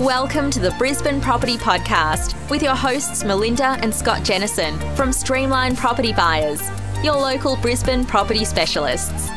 Welcome to the Brisbane Property Podcast with your hosts Melinda and Scott Jennison from Streamline Property Buyers, your local Brisbane property specialists.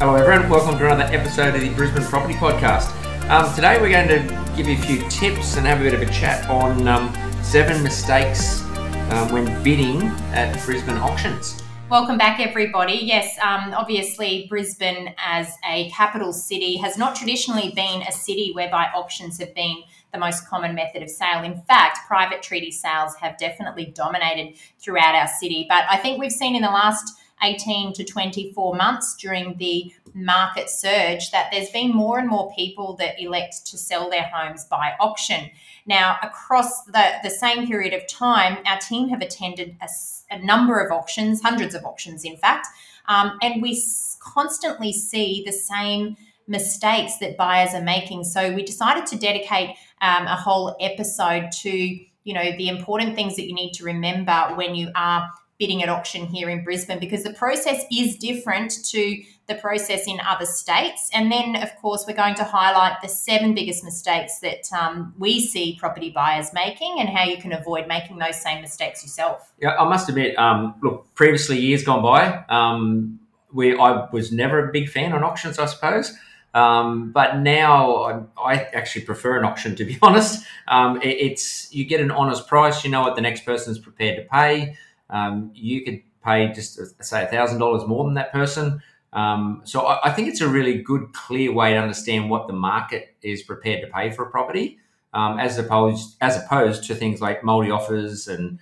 Hello, everyone. Welcome to another episode of the Brisbane Property Podcast. Um, today, we're going to give you a few tips and have a bit of a chat on um, seven mistakes um, when bidding at Brisbane auctions. Welcome back, everybody. Yes, um, obviously, Brisbane as a capital city has not traditionally been a city whereby auctions have been the most common method of sale. In fact, private treaty sales have definitely dominated throughout our city. But I think we've seen in the last 18 to 24 months during the market surge that there's been more and more people that elect to sell their homes by auction. Now, across the, the same period of time, our team have attended a, a number of auctions, hundreds of auctions, in fact, um, and we constantly see the same mistakes that buyers are making. So we decided to dedicate um, a whole episode to you know the important things that you need to remember when you are bidding at auction here in Brisbane because the process is different to the process in other states. And then, of course, we're going to highlight the seven biggest mistakes that um, we see property buyers making and how you can avoid making those same mistakes yourself. Yeah, I must admit, um, look, previously years gone by, um, we I was never a big fan on auctions, I suppose. Um, but now I, I, actually prefer an auction, to be honest. Um, it, it's you get an honest price. You know what the next person is prepared to pay. Um, you could pay just say thousand dollars more than that person. Um, so I, I, think it's a really good, clear way to understand what the market is prepared to pay for a property, um, as opposed as opposed to things like multi offers and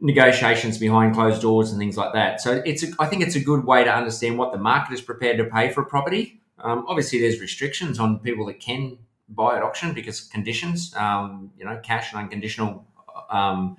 negotiations behind closed doors and things like that. So it's a, I think it's a good way to understand what the market is prepared to pay for a property. Um, obviously, there's restrictions on people that can buy at auction because conditions, um, you know, cash and unconditional um,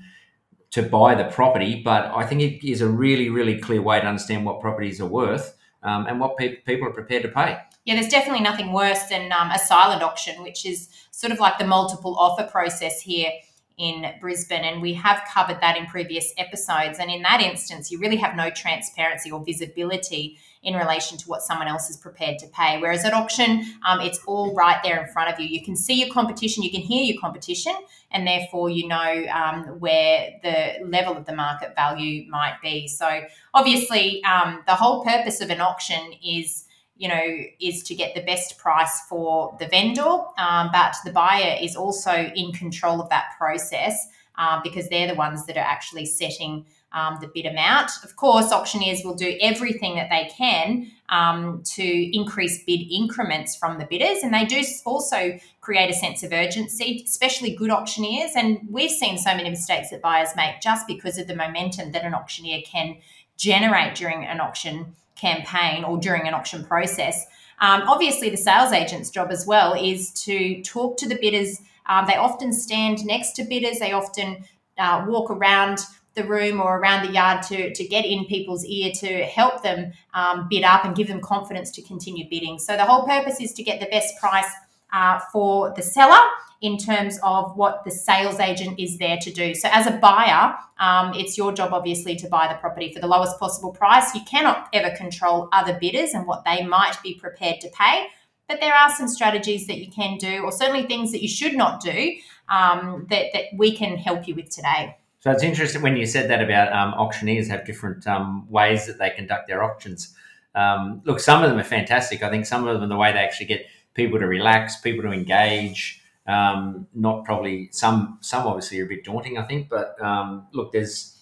to buy the property, but I think it is a really, really clear way to understand what properties are worth um, and what pe- people are prepared to pay. Yeah, there's definitely nothing worse than um, a silent auction, which is sort of like the multiple offer process here in Brisbane. And we have covered that in previous episodes. And in that instance, you really have no transparency or visibility in relation to what someone else is prepared to pay. Whereas at auction, um, it's all right there in front of you. You can see your competition, you can hear your competition, and therefore you know um, where the level of the market value might be. So obviously, um, the whole purpose of an auction is you know, is to get the best price for the vendor, um, but the buyer is also in control of that process uh, because they're the ones that are actually setting um, the bid amount. Of course, auctioneers will do everything that they can um, to increase bid increments from the bidders, and they do also create a sense of urgency, especially good auctioneers. And we've seen so many mistakes that buyers make just because of the momentum that an auctioneer can generate during an auction campaign or during an auction process. Um, obviously, the sales agent's job as well is to talk to the bidders. Um, they often stand next to bidders. They often uh, walk around the room or around the yard to, to get in people's ear to help them um, bid up and give them confidence to continue bidding. So the whole purpose is to get the best price uh, for the seller in terms of what the sales agent is there to do. So, as a buyer, um, it's your job obviously to buy the property for the lowest possible price. You cannot ever control other bidders and what they might be prepared to pay. But there are some strategies that you can do, or certainly things that you should not do, um, that, that we can help you with today. So it's interesting when you said that about um, auctioneers have different um, ways that they conduct their auctions. Um, look, some of them are fantastic. I think some of them, the way they actually get people to relax, people to engage, um, not probably some some obviously are a bit daunting, I think. But um, look, there's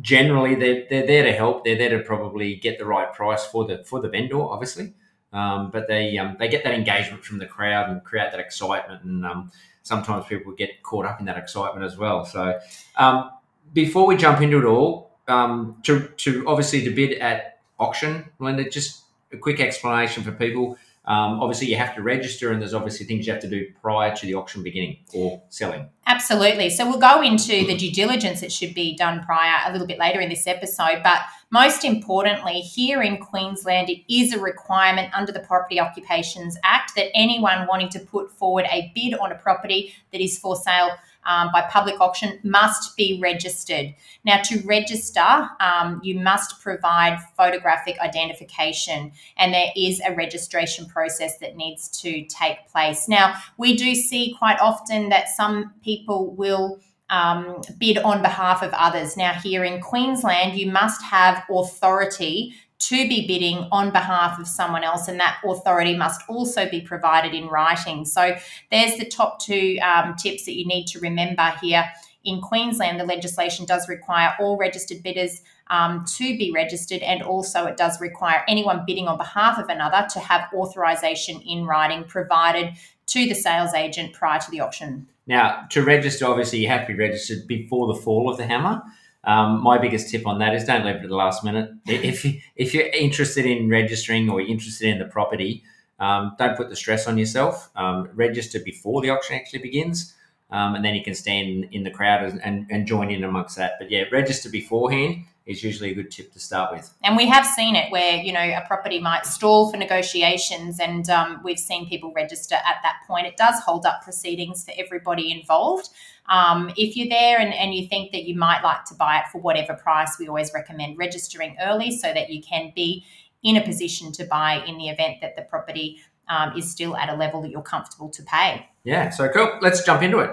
generally they're, they're there to help. They're there to probably get the right price for the for the vendor, obviously. Um, but they they get that engagement from the crowd and create that excitement, and sometimes people get caught up in that excitement as well. So um, before we jump into it all, um, to to obviously to bid at auction, Linda, just a quick explanation for people. Um, obviously, you have to register, and there's obviously things you have to do prior to the auction beginning or selling. Absolutely. So we'll go into the due diligence that should be done prior a little bit later in this episode. But most importantly, here in Queensland, it is a requirement under the Property Occupations Act that anyone wanting to put forward a bid on a property that is for sale um, by public auction must be registered. Now, to register, um, you must provide photographic identification, and there is a registration process that needs to take place. Now, we do see quite often that some people will. Um, bid on behalf of others. Now, here in Queensland, you must have authority to be bidding on behalf of someone else, and that authority must also be provided in writing. So, there's the top two um, tips that you need to remember here. In Queensland, the legislation does require all registered bidders um, to be registered, and also it does require anyone bidding on behalf of another to have authorisation in writing provided to the sales agent prior to the auction. Now, to register, obviously, you have to be registered before the fall of the hammer. Um, my biggest tip on that is don't leave it at the last minute. If if you're interested in registering or you're interested in the property, um, don't put the stress on yourself. Um, register before the auction actually begins, um, and then you can stand in the crowd and, and join in amongst that. But yeah, register beforehand is usually a good tip to start with. And we have seen it where you know a property might stall for negotiations, and um, we've seen people register at that point. It does hold up proceedings for everybody involved. Um, if you're there and, and you think that you might like to buy it for whatever price, we always recommend registering early so that you can be in a position to buy in the event that the property um, is still at a level that you're comfortable to pay. Yeah, so cool. Let's jump into it.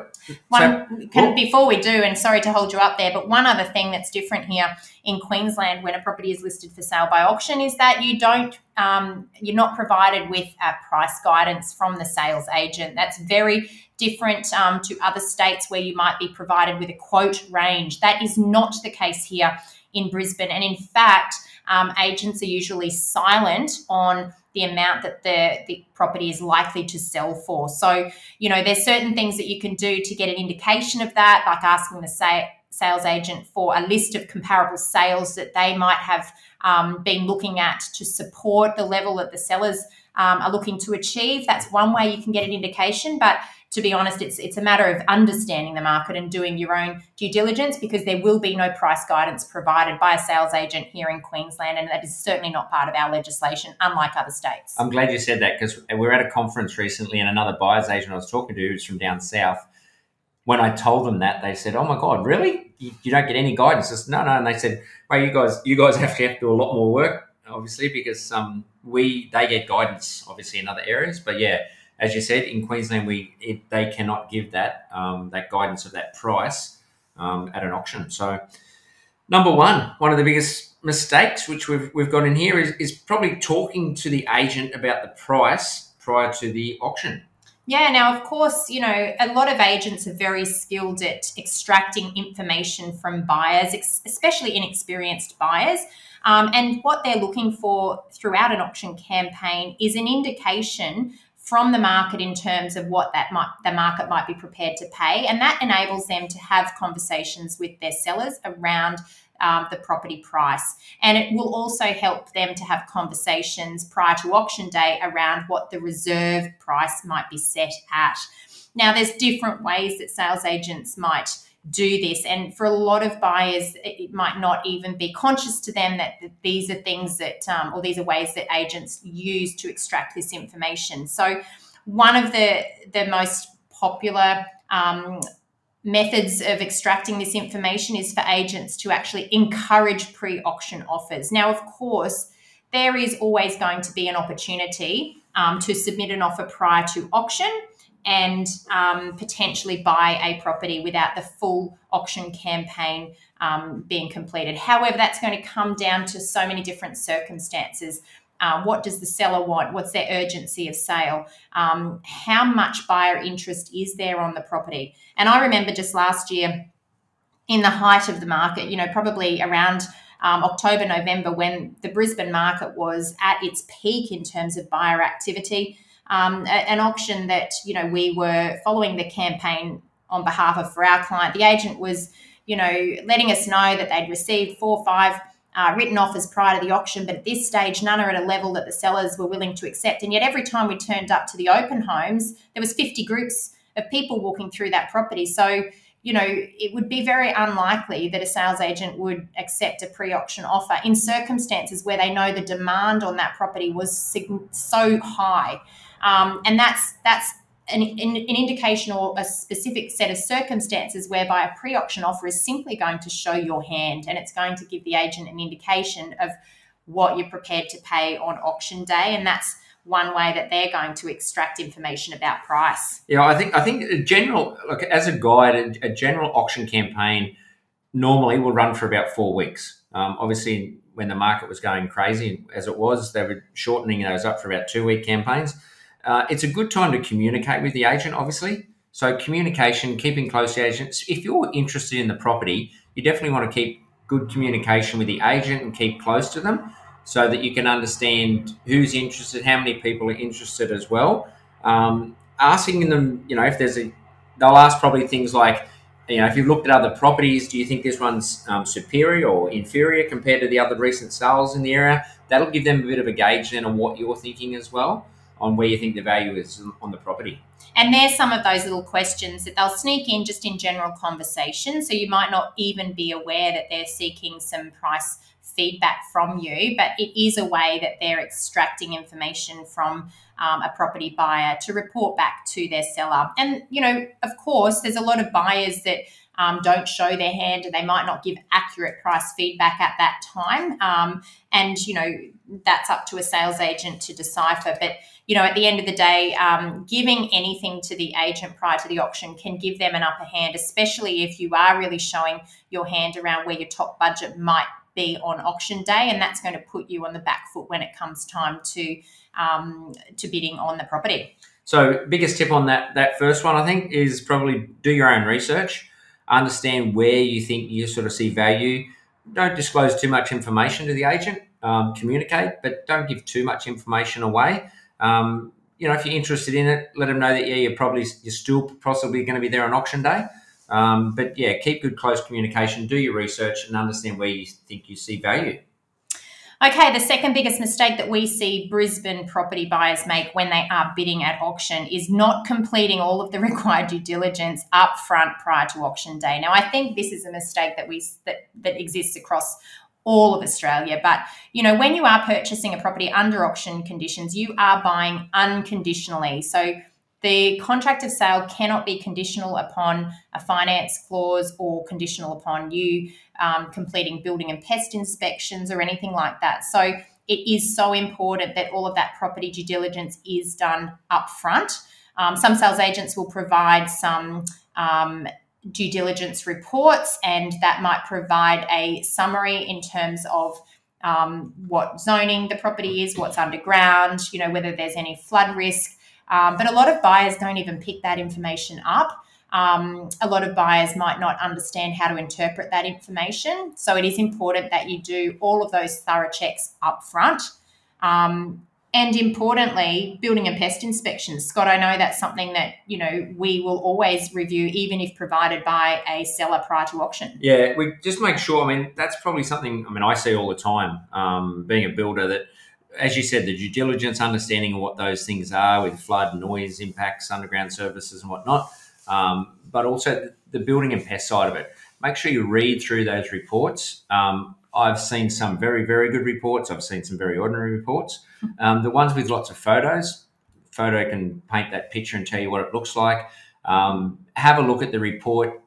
One, so, can, before we do, and sorry to hold you up there, but one other thing that's different here in Queensland when a property is listed for sale by auction is that you don't, um, you're not provided with a price guidance from the sales agent. That's very different um, to other states where you might be provided with a quote range. That is not the case here in Brisbane, and in fact, um, agents are usually silent on the amount that the, the property is likely to sell for. So, you know, there's certain things that you can do to get an indication of that, like asking the sa- sales agent for a list of comparable sales that they might have um, been looking at to support the level that the sellers um, are looking to achieve. That's one way you can get an indication, but to be honest, it's it's a matter of understanding the market and doing your own due diligence because there will be no price guidance provided by a sales agent here in Queensland, and that is certainly not part of our legislation, unlike other states. I'm glad you said that because we were at a conference recently, and another buyer's agent I was talking to who's from down south. When I told them that, they said, "Oh my god, really? You, you don't get any guidance?" I "No, no," and they said, "Well, you guys, you guys have to have to do a lot more work." Obviously, because um, we they get guidance obviously in other areas, but yeah, as you said, in Queensland, we it, they cannot give that um, that guidance of that price um, at an auction. So, number one, one of the biggest mistakes which we've we've got in here is, is probably talking to the agent about the price prior to the auction. Yeah, now, of course, you know, a lot of agents are very skilled at extracting information from buyers, especially inexperienced buyers. Um, and what they're looking for throughout an auction campaign is an indication from the market in terms of what that might the market might be prepared to pay. And that enables them to have conversations with their sellers around um, the property price. And it will also help them to have conversations prior to auction day around what the reserve price might be set at. Now there's different ways that sales agents might do this. And for a lot of buyers, it might not even be conscious to them that these are things that, um, or these are ways that agents use to extract this information. So, one of the the most popular um, methods of extracting this information is for agents to actually encourage pre-auction offers. Now, of course, there is always going to be an opportunity um, to submit an offer prior to auction and um, potentially buy a property without the full auction campaign um, being completed. However, that's going to come down to so many different circumstances. Uh, what does the seller want? What's their urgency of sale? Um, how much buyer interest is there on the property? And I remember just last year, in the height of the market, you know, probably around um, October, November, when the Brisbane market was at its peak in terms of buyer activity um, an auction that you know we were following the campaign on behalf of for our client. The agent was you know letting us know that they'd received four or five uh, written offers prior to the auction, but at this stage, none are at a level that the sellers were willing to accept. And yet, every time we turned up to the open homes, there was 50 groups of people walking through that property. So, you know, it would be very unlikely that a sales agent would accept a pre-auction offer in circumstances where they know the demand on that property was so high. Um, and that's that's an, an, indication or a specific set of circumstances whereby a pre auction offer is simply going to show your hand and it's going to give the agent an indication of what you're prepared to pay on auction day. And that's one way that they're going to extract information about price. Yeah, I think I think a general look as a guide, a, a general auction campaign normally will run for about four weeks. Um, obviously, when the market was going crazy as it was, they were shortening those up for about two week campaigns. Uh, it's a good time to communicate with the agent, obviously. So, communication, keeping close to agents. If you're interested in the property, you definitely want to keep good communication with the agent and keep close to them so that you can understand who's interested, how many people are interested as well. Um, asking them, you know, if there's a, they'll ask probably things like, you know, if you've looked at other properties, do you think this one's um, superior or inferior compared to the other recent sales in the area? That'll give them a bit of a gauge then on what you're thinking as well, on where you think the value is on the property. And there's some of those little questions that they'll sneak in just in general conversation. So you might not even be aware that they're seeking some price feedback from you, but it is a way that they're extracting information from um, a property buyer to report back to their seller. And, you know, of course, there's a lot of buyers that um, don't show their hand and they might not give accurate price feedback at that time. Um, and, you know, that's up to a sales agent to decipher. But, you know, at the end of the day, um, giving anything to the agent prior to the auction can give them an upper hand, especially if you are really showing your hand around where your top budget might be on auction day, and that's going to put you on the back foot when it comes time to um, to bidding on the property. So, biggest tip on that that first one, I think, is probably do your own research, understand where you think you sort of see value. Don't disclose too much information to the agent. Um, communicate, but don't give too much information away. Um, you know, if you're interested in it, let them know that yeah, you're probably you're still possibly going to be there on auction day. Um, but yeah, keep good close communication, do your research, and understand where you think you see value. Okay, the second biggest mistake that we see Brisbane property buyers make when they are bidding at auction is not completing all of the required due diligence up front prior to auction day. Now, I think this is a mistake that we that, that exists across all of Australia. But you know, when you are purchasing a property under auction conditions, you are buying unconditionally. So the contract of sale cannot be conditional upon a finance clause or conditional upon you um, completing building and pest inspections or anything like that. So it is so important that all of that property due diligence is done up front. Um, some sales agents will provide some um, due diligence reports, and that might provide a summary in terms of um, what zoning the property is, what's underground, you know, whether there's any flood risk. Um, but a lot of buyers don't even pick that information up. Um, a lot of buyers might not understand how to interpret that information. So it is important that you do all of those thorough checks up front. Um, and importantly, building and pest inspections. Scott, I know that's something that, you know, we will always review, even if provided by a seller prior to auction. Yeah, we just make sure. I mean, that's probably something, I mean, I see all the time um, being a builder that – as you said, the due diligence, understanding of what those things are with flood, noise impacts, underground services, and whatnot, um, but also the building and pest side of it. Make sure you read through those reports. Um, I've seen some very, very good reports. I've seen some very ordinary reports. Um, the ones with lots of photos, photo can paint that picture and tell you what it looks like. Um, have a look at the report.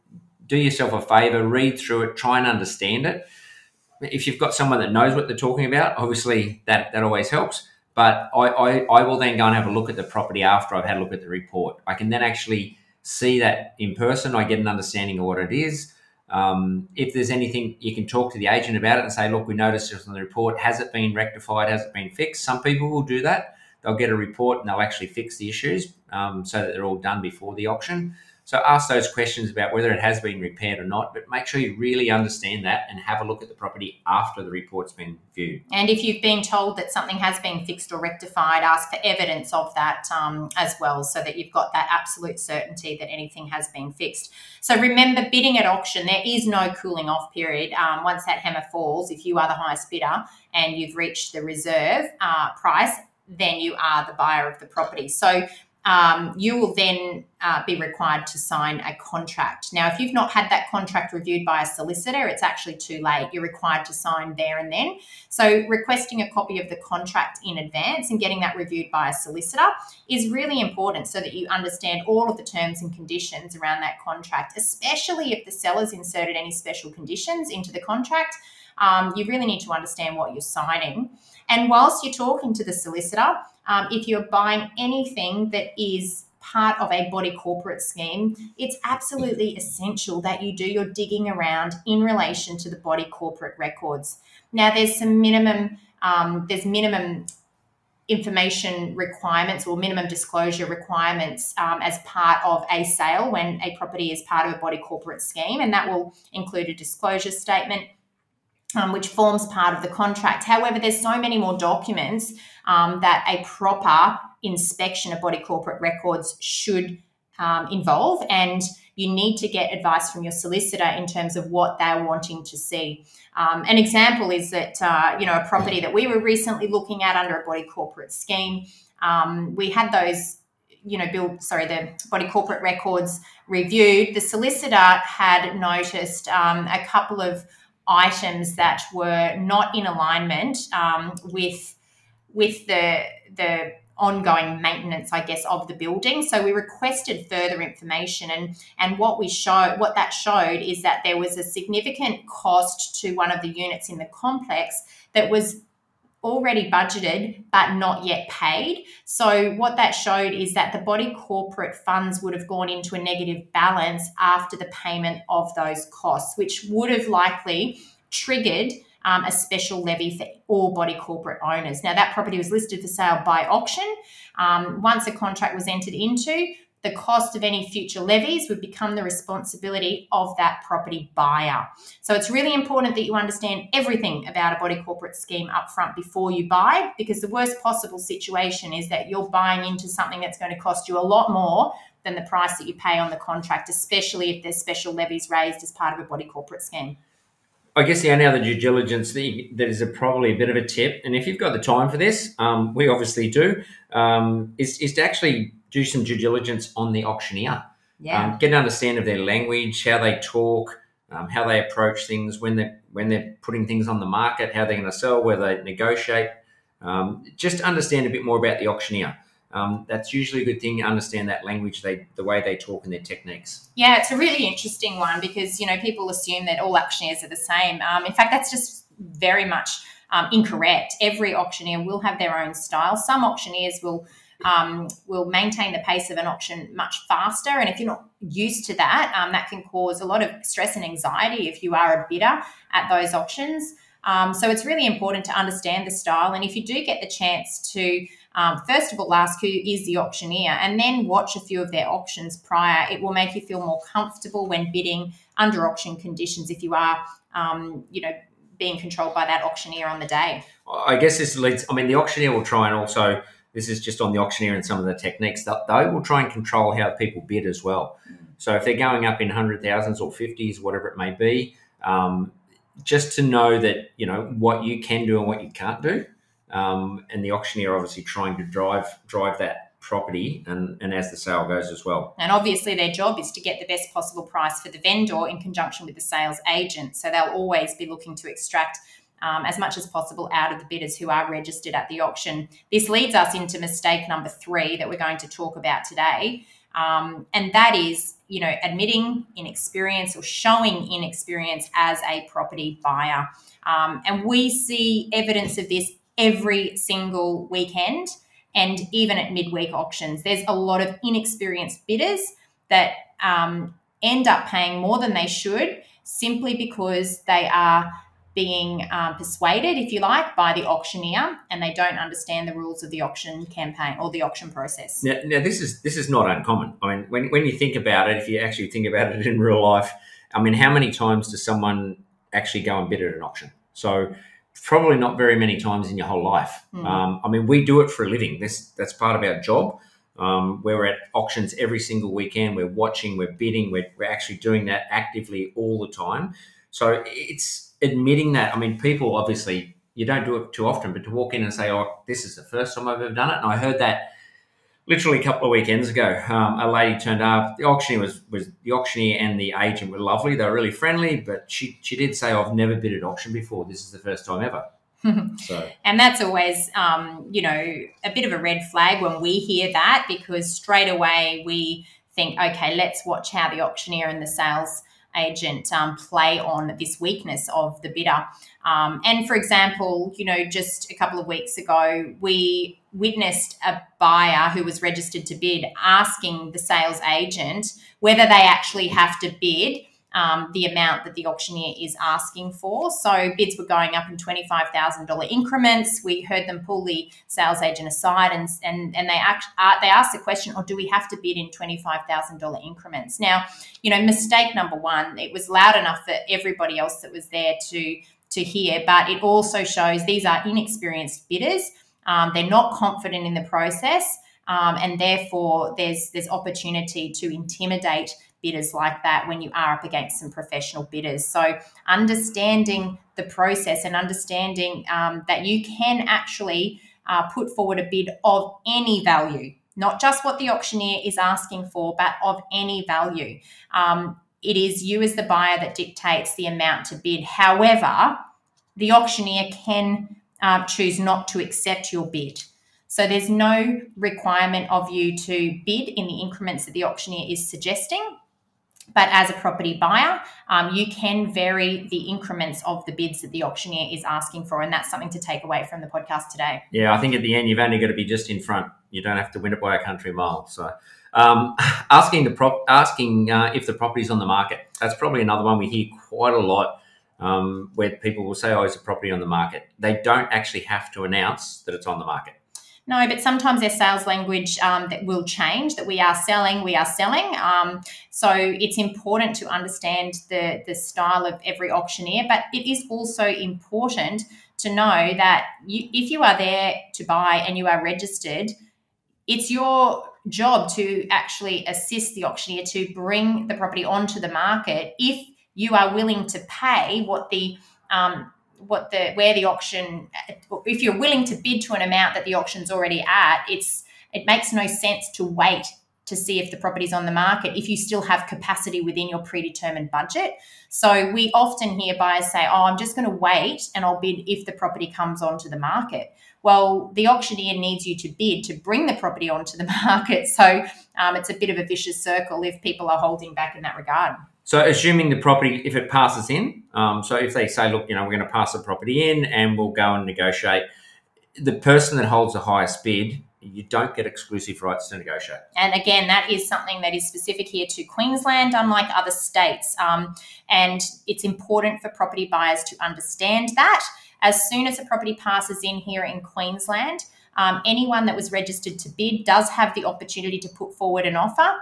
Do yourself a favor, read through it, try and understand it if you've got someone that knows what they're talking about, obviously that, that always helps. But I, I, I will then go and have a look at the property after I've had a look at the report. I can then actually see that in person. I get an understanding of what it is. Um, if there's anything, you can talk to the agent about it and say, look, we noticed this on the report. Has it been rectified? Has it been fixed? Some people will do that. They'll get a report and they'll actually fix the issues um, so that they're all done before the auction. So ask those questions about whether it has been repaired or not, but make sure you really understand that and have a look at the property after the report's been viewed. And if you've been told that something has been fixed or rectified, ask for evidence of that um, as well so that you've got that absolute certainty that anything has been fixed. So remember, bidding at auction, there is no cooling off period. Um, once that hammer falls, if you are the highest bidder and you've reached the reserve uh, price, then you are the buyer of the property. So um, you will then uh, be required to sign a contract. Now, if you've not had that contract reviewed by a solicitor, it's actually too late. You're required to sign there and then. So, requesting a copy of the contract in advance and getting that reviewed by a solicitor is really important so that you understand all of the terms and conditions around that contract, especially if the seller's inserted any special conditions into the contract. Um, you really need to understand what you're signing. And whilst you're talking to the solicitor, um, if you're buying anything that is part of a body corporate scheme, it's absolutely essential that you do your digging around in relation to the body corporate records. Now, there's some minimum, um, there's minimum information requirements or minimum disclosure requirements um, as part of a sale when a property is part of a body corporate scheme, and that will include a disclosure statement, um, which forms part of the contract. However, there's so many more documents um, that a proper inspection of body corporate records should um, involve, and you need to get advice from your solicitor in terms of what they're wanting to see. Um, an example is that uh, you know a property that we were recently looking at under a body corporate scheme. Um, we had those you know, build, sorry, the body corporate records reviewed, the solicitor had noticed um, a couple of items that were not in alignment um, with with the the ongoing maintenance, I guess, of the building. So we requested further information, and and what we showed, what that showed, is that there was a significant cost to one of the units in the complex that was already budgeted but not yet paid. So, what that showed is that the body corporate funds would have gone into a negative balance after the payment of those costs, which would have likely triggered um, a special levy for all body corporate owners. Now, that property was listed for sale by auction. Um, once a contract was entered into, the cost of any future levies would become the responsibility of that property buyer. So it's really important that you understand everything about a body corporate scheme upfront before you buy, because the worst possible situation is that you're buying into something that's going to cost you a lot more than the price that you pay on the contract, especially if there's special levies raised as part of a body corporate scheme. I guess the only other due diligence that, you, that is a, probably a bit of a tip, and if you've got the time for this, um, we obviously do, um, is, is to actually do some due diligence on the auctioneer. Yeah. Um, get an understanding of their language, how they talk, um, how they approach things when they're when they're putting things on the market, how they're going to sell, where they negotiate. Um, just understand a bit more about the auctioneer. Um, that's usually a good thing. To understand that language, they the way they talk and their techniques. Yeah, it's a really interesting one because you know people assume that all auctioneers are the same. Um, in fact, that's just very much um, incorrect. Every auctioneer will have their own style. Some auctioneers will um, will maintain the pace of an auction much faster. And if you're not used to that, um, that can cause a lot of stress and anxiety if you are a bidder at those auctions. Um, so it's really important to understand the style. And if you do get the chance to, um, first of all, ask who is the auctioneer and then watch a few of their auctions prior, it will make you feel more comfortable when bidding under auction conditions if you are, um, you know, being controlled by that auctioneer on the day. I guess this leads, I mean, the auctioneer will try and also this is just on the auctioneer and some of the techniques. that They will try and control how people bid as well. So if they're going up in hundred thousands or fifties, whatever it may be, um, just to know that you know what you can do and what you can't do, um, and the auctioneer obviously trying to drive drive that property and, and as the sale goes as well. And obviously, their job is to get the best possible price for the vendor in conjunction with the sales agent. So they'll always be looking to extract um, as much as possible out of the bidders who are registered at the auction. This leads us into mistake number three that we're going to talk about today. Um, and that is, you know, admitting inexperience or showing inexperience as a property buyer. Um, and we see evidence of this every single weekend and even at midweek auctions. There's a lot of inexperienced bidders that um, end up paying more than they should simply because they are being um, persuaded, if you like, by the auctioneer, and they don't understand the rules of the auction campaign or the auction process. Now, now this is this is not uncommon. I mean, when, when you think about it, if you actually think about it in real life, I mean, how many times does someone actually go and bid at an auction? So probably not very many times in your whole life. Mm. Um, I mean, we do it for a living. This that's part of our job. Um, we're at auctions every single weekend. We're watching, we're bidding, we're, we're actually doing that actively all the time. So it's admitting that. I mean, people obviously you don't do it too often, but to walk in and say, "Oh, this is the first time I've ever done it," and I heard that literally a couple of weekends ago. Um, a lady turned up. The auctioneer was was the auctioneer and the agent were lovely. They were really friendly, but she she did say, "I've never bid at auction before. This is the first time ever." so. And that's always, um, you know, a bit of a red flag when we hear that because straight away we think, okay, let's watch how the auctioneer and the sales agent um, play on this weakness of the bidder. Um, and for example, you know, just a couple of weeks ago, we witnessed a buyer who was registered to bid asking the sales agent whether they actually have to bid um, the amount that the auctioneer is asking for. So bids were going up in $25,000 increments. We heard them pull the sales agent aside and, and, and they, act, uh, they asked the question, or oh, do we have to bid in $25,000 increments? Now, you know, mistake number one, it was loud enough for everybody else that was there to, to hear, but it also shows these are inexperienced bidders. Um, they're not confident in the process. Um, and therefore, there's there's opportunity to intimidate bidders like that when you are up against some professional bidders. So, understanding the process and understanding um, that you can actually uh, put forward a bid of any value, not just what the auctioneer is asking for, but of any value. Um, it is you as the buyer that dictates the amount to bid. However, the auctioneer can uh, choose not to accept your bid. So there's no requirement of you to bid in the increments that the auctioneer is suggesting. But as a property buyer, um, you can vary the increments of the bids that the auctioneer is asking for. And that's something to take away from the podcast today. Yeah, I think at the end, you've only got to be just in front. You don't have to win it by a country mile. So um, asking the prop, asking uh, if the property's on the market. That's probably another one we hear quite a lot. Um, where people will say, "Oh, is a property on the market?" They don't actually have to announce that it's on the market. No, but sometimes their sales language um, that will change. That we are selling, we are selling. Um, so it's important to understand the the style of every auctioneer, but it is also important to know that you, if you are there to buy and you are registered, it's your job to actually assist the auctioneer to bring the property onto the market if you are willing to pay what the um, what the where the auction if you're willing to bid to an amount that the auction's already at it's it makes no sense to wait to see if the property's on the market if you still have capacity within your predetermined budget. So we often hear buyers say oh i'm just going to wait and i'll bid if the property comes onto the market. Well the auctioneer needs you to bid to bring the property onto the market. So um, it's a bit of a vicious circle if people are holding back in that regard so, assuming the property, if it passes in, um, so if they say, look, you know, we're going to pass the property in and we'll go and negotiate, the person that holds the highest bid, you don't get exclusive rights to negotiate. And again, that is something that is specific here to Queensland, unlike other states. Um, and it's important for property buyers to understand that. As soon as a property passes in here in Queensland, um, anyone that was registered to bid does have the opportunity to put forward an offer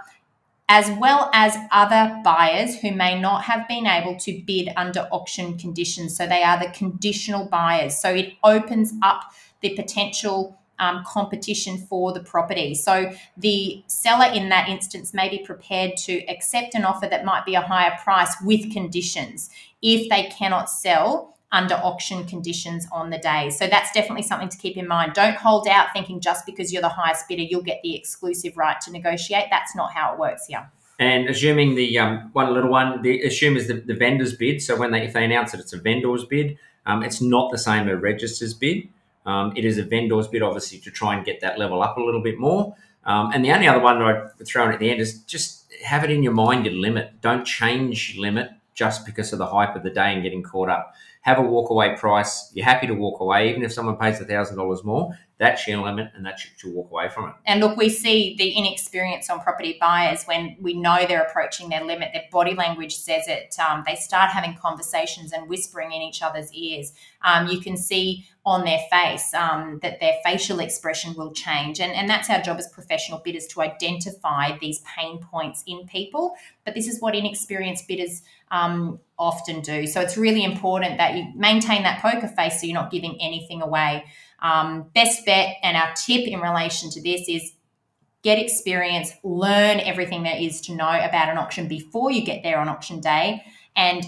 as well as other buyers who may not have been able to bid under auction conditions. So they are the conditional buyers. So it opens up the potential um, competition for the property. So the seller in that instance may be prepared to accept an offer that might be a higher price with conditions if they cannot sell under auction conditions on the day. So that's definitely something to keep in mind. Don't hold out thinking just because you're the highest bidder, you'll get the exclusive right to negotiate. That's not how it works here. And assuming the um, one little one, the assume is the, the vendor's bid. So when they if they announce that it's a vendor's bid, um, it's not the same as a register's bid. Um, it is a vendor's bid, obviously, to try and get that level up a little bit more. Um, and the only other one that I throw in at the end is just have it in your mind your limit. Don't change limit just because of the hype of the day and getting caught up have a walkaway price. You're happy to walk away, even if someone pays thousand dollars more. That's your limit, and that's your walk away from it. And look, we see the inexperience on property buyers when we know they're approaching their limit. Their body language says it. Um, they start having conversations and whispering in each other's ears. Um, you can see on their face um, that their facial expression will change, and and that's our job as professional bidders to identify these pain points in people. But this is what inexperienced bidders um, often do. So it's really important that you maintain that poker face so you're not giving anything away. Um, best bet and our tip in relation to this is get experience, learn everything there is to know about an auction before you get there on auction day. And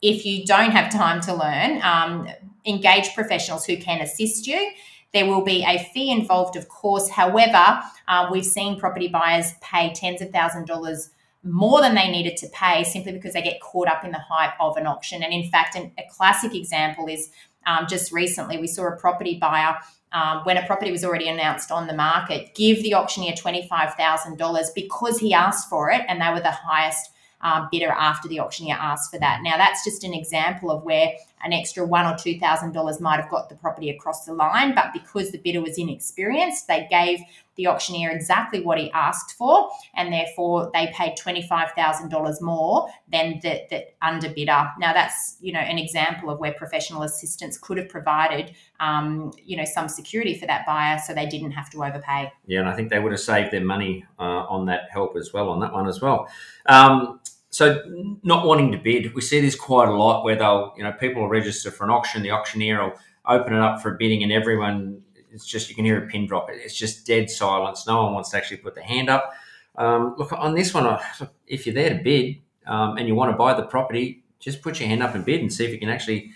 if you don't have time to learn, um, engage professionals who can assist you. There will be a fee involved, of course. However, uh, we've seen property buyers pay tens of thousand dollars more than they needed to pay simply because they get caught up in the hype of an auction. And in fact, an, a classic example is um, just recently we saw a property buyer. Um, when a property was already announced on the market, give the auctioneer $25,000 because he asked for it and they were the highest uh, bidder after the auctioneer asked for that. Now, that's just an example of where an extra one or two thousand dollars might have got the property across the line, but because the bidder was inexperienced, they gave the auctioneer exactly what he asked for, and therefore they paid twenty five thousand dollars more than the, the underbidder. Now that's you know an example of where professional assistance could have provided um, you know some security for that buyer, so they didn't have to overpay. Yeah, and I think they would have saved their money uh, on that help as well on that one as well. Um, so not wanting to bid, we see this quite a lot where they'll, you know, people will register for an auction, the auctioneer will open it up for bidding, and everyone, it's just you can hear a pin drop. It's just dead silence. No one wants to actually put their hand up. Um, look on this one, if you're there to bid um, and you want to buy the property, just put your hand up and bid and see if you can actually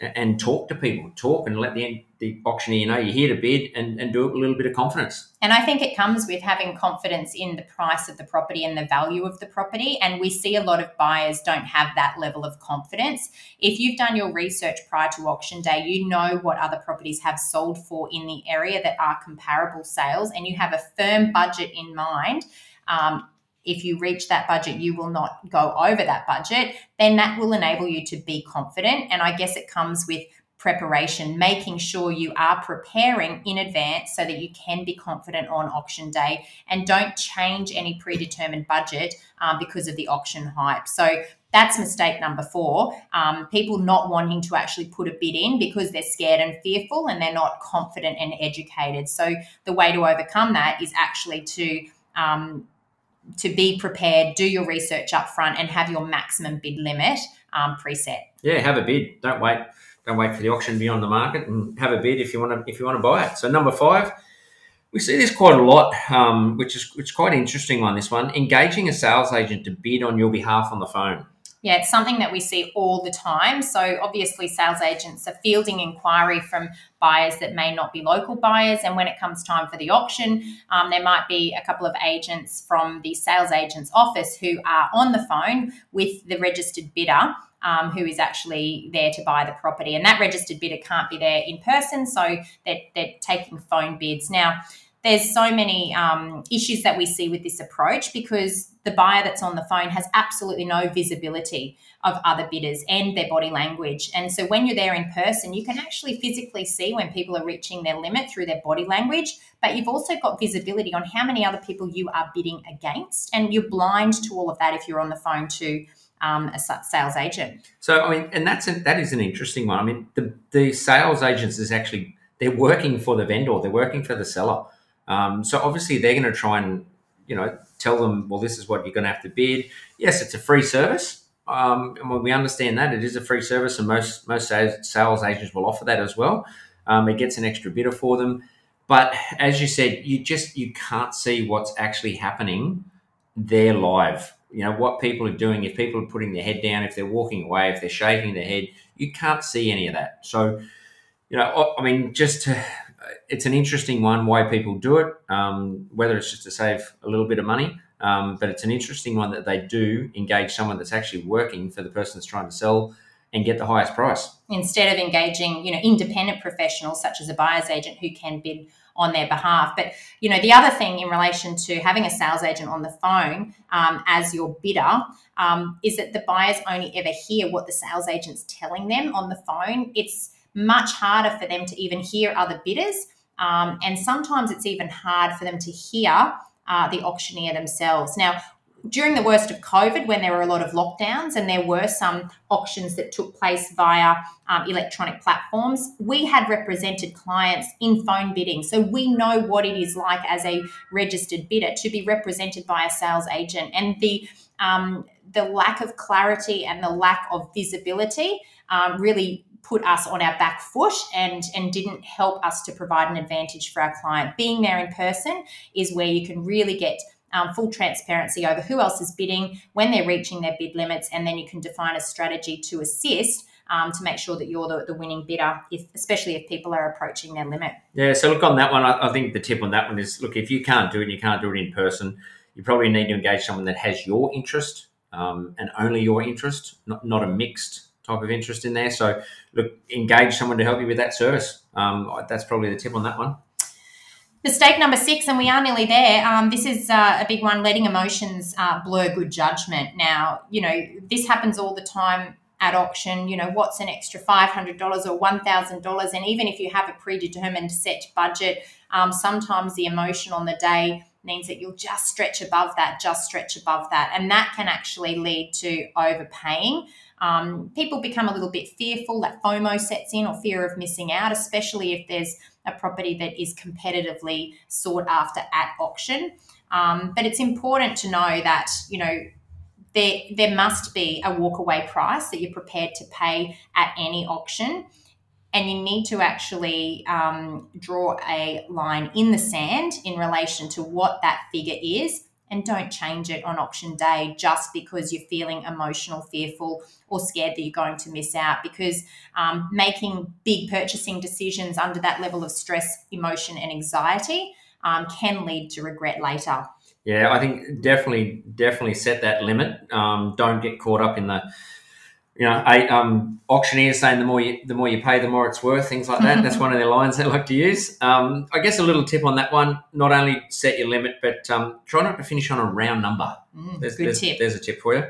and talk to people, talk and let the, the auctioneer know you're here to bid and, and do it with a little bit of confidence. And I think it comes with having confidence in the price of the property and the value of the property. And we see a lot of buyers don't have that level of confidence. If you've done your research prior to auction day, you know what other properties have sold for in the area that are comparable sales, and you have a firm budget in mind. Um, if you reach that budget, you will not go over that budget, then that will enable you to be confident. And I guess it comes with preparation, making sure you are preparing in advance so that you can be confident on auction day and don't change any predetermined budget um, because of the auction hype. So that's mistake number four. Um, people not wanting to actually put a bid in because they're scared and fearful and they're not confident and educated. So the way to overcome that is actually to um, to be prepared, do your research up front, and have your maximum bid limit um, preset. Yeah, have a bid. Don't wait. Don't wait for the auction to be on the market, and have a bid if you want to if you want to buy it. So number five, we see this quite a lot, um, which is which is quite interesting on this one. Engaging a sales agent to bid on your behalf on the phone yeah, it's something that we see all the time. So obviously, sales agents are fielding inquiry from buyers that may not be local buyers, and when it comes time for the auction, um, there might be a couple of agents from the sales agent's office who are on the phone with the registered bidder. Um, who is actually there to buy the property. And that registered bidder can't be there in person, so they're, they're taking phone bids. Now, there's so many um, issues that we see with this approach because the buyer that's on the phone has absolutely no visibility of other bidders and their body language. And so when you're there in person, you can actually physically see when people are reaching their limit through their body language, but you've also got visibility on how many other people you are bidding against. And you're blind to all of that if you're on the phone to um, a sales agent. So, I mean, and that's a, that is an interesting one. I mean, the, the sales agents is actually, they're working for the vendor, they're working for the seller. Um, so obviously they're going to try and you know tell them, well, this is what you're going to have to bid. Yes, it's a free service, um, and when we understand that it is a free service, and most most sales agents will offer that as well. Um, it gets an extra bidder for them, but as you said, you just you can't see what's actually happening there live. You know what people are doing. If people are putting their head down, if they're walking away, if they're shaking their head, you can't see any of that. So, you know, I mean, just to it's an interesting one why people do it, um, whether it's just to save a little bit of money, um, but it's an interesting one that they do engage someone that's actually working for the person that's trying to sell and get the highest price. Instead of engaging, you know, independent professionals such as a buyer's agent who can bid on their behalf. But you know, the other thing in relation to having a sales agent on the phone um, as your bidder um, is that the buyers only ever hear what the sales agent's telling them on the phone. It's much harder for them to even hear other bidders. Um, and sometimes it's even hard for them to hear uh, the auctioneer themselves. Now, during the worst of COVID, when there were a lot of lockdowns and there were some auctions that took place via um, electronic platforms, we had represented clients in phone bidding. So we know what it is like as a registered bidder to be represented by a sales agent. And the um, the lack of clarity and the lack of visibility um, really put us on our back foot and and didn't help us to provide an advantage for our client. Being there in person is where you can really get um, full transparency over who else is bidding, when they're reaching their bid limits, and then you can define a strategy to assist um, to make sure that you're the, the winning bidder, if, especially if people are approaching their limit. Yeah, so look on that one. I, I think the tip on that one is look, if you can't do it, and you can't do it in person. You probably need to engage someone that has your interest um, and only your interest, not, not a mixed type of interest in there. So, look, engage someone to help you with that service. Um, that's probably the tip on that one. Mistake number six, and we are nearly there. Um, this is uh, a big one letting emotions uh, blur good judgment. Now, you know, this happens all the time at auction. You know, what's an extra $500 or $1,000? And even if you have a predetermined set budget, um, sometimes the emotion on the day means that you'll just stretch above that, just stretch above that. And that can actually lead to overpaying. Um, people become a little bit fearful, that FOMO sets in or fear of missing out, especially if there's a property that is competitively sought after at auction. Um, but it's important to know that, you know, there, there must be a walkaway price that you're prepared to pay at any auction. And you need to actually um, draw a line in the sand in relation to what that figure is and don't change it on auction day just because you're feeling emotional, fearful, or scared that you're going to miss out. Because um, making big purchasing decisions under that level of stress, emotion, and anxiety um, can lead to regret later. Yeah, I think definitely, definitely set that limit. Um, don't get caught up in the you know, a, um, auctioneers saying the more you the more you pay, the more it's worth. Things like that. That's one of their lines they like to use. Um, I guess a little tip on that one: not only set your limit, but um, try not to finish on a round number. Mm, there's, good there's, tip. There's a tip for you.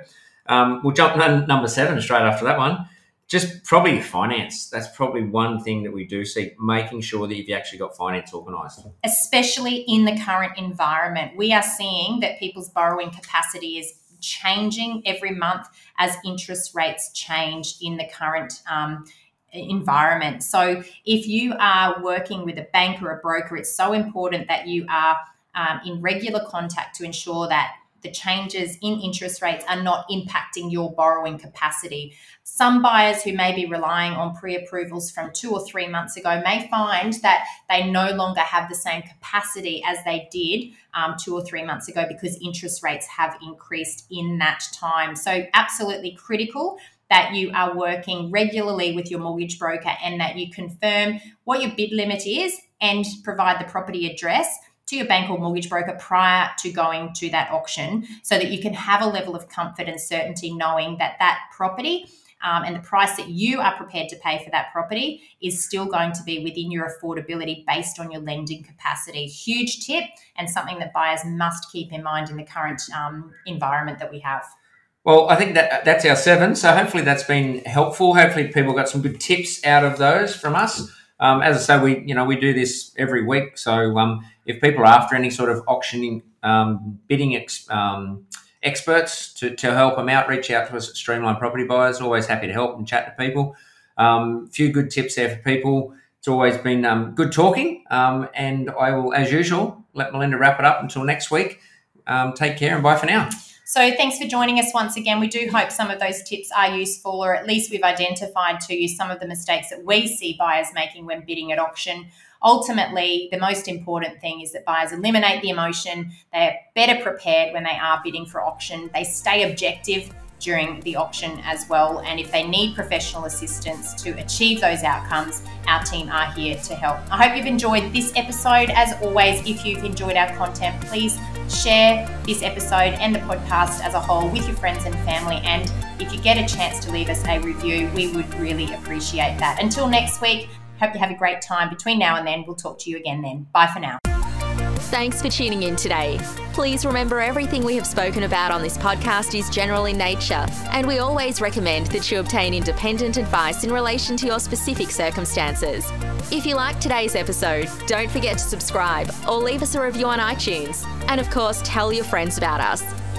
Um, we'll jump to number seven straight after that one. Just probably finance. That's probably one thing that we do see, making sure that you've actually got finance organised. Especially in the current environment, we are seeing that people's borrowing capacity is changing every month as interest rates change in the current um, environment. So, if you are working with a bank or a broker, it's so important that you are um, in regular contact to ensure that the changes in interest rates are not impacting your borrowing capacity. Some buyers who may be relying on pre approvals from two or three months ago may find that they no longer have the same capacity as they did um, two or three months ago because interest rates have increased in that time. So, absolutely critical that you are working regularly with your mortgage broker and that you confirm what your bid limit is and provide the property address to your bank or mortgage broker prior to going to that auction so that you can have a level of comfort and certainty knowing that that property um, and the price that you are prepared to pay for that property is still going to be within your affordability based on your lending capacity. Huge tip and something that buyers must keep in mind in the current um, environment that we have. Well, I think that that's our seven. So hopefully that's been helpful. Hopefully people got some good tips out of those from us. Um, as I say, we you know we do this every week. So um, if people are after any sort of auctioning, um, bidding ex, um, experts to, to help them out, reach out to us at Streamline Property Buyers. Always happy to help and chat to people. A um, few good tips there for people. It's always been um, good talking, and I will, as usual, let Melinda wrap it up until next week. take care and bye for now. So thanks for joining us once again. We do hope some of those tips are useful, or at least we've identified to you some of the mistakes that we see buyers making when bidding at auction. Ultimately, the most important thing is that buyers eliminate the emotion. They're better prepared when they are bidding for auction. They stay objective during the auction as well. And if they need professional assistance to achieve those outcomes, our team are here to help. I hope you've enjoyed this episode. As always, if you've enjoyed our content, please share this episode and the podcast as a whole with your friends and family. And if you get a chance to leave us a review, we would really appreciate that. Until next week, hope you have a great time. Between now and then, we'll talk to you again then. Bye for now. Thanks for tuning in today. Please remember everything we have spoken about on this podcast is general in nature, and we always recommend that you obtain independent advice in relation to your specific circumstances. If you liked today's episode, don't forget to subscribe or leave us a review on iTunes. And of course, tell your friends about us.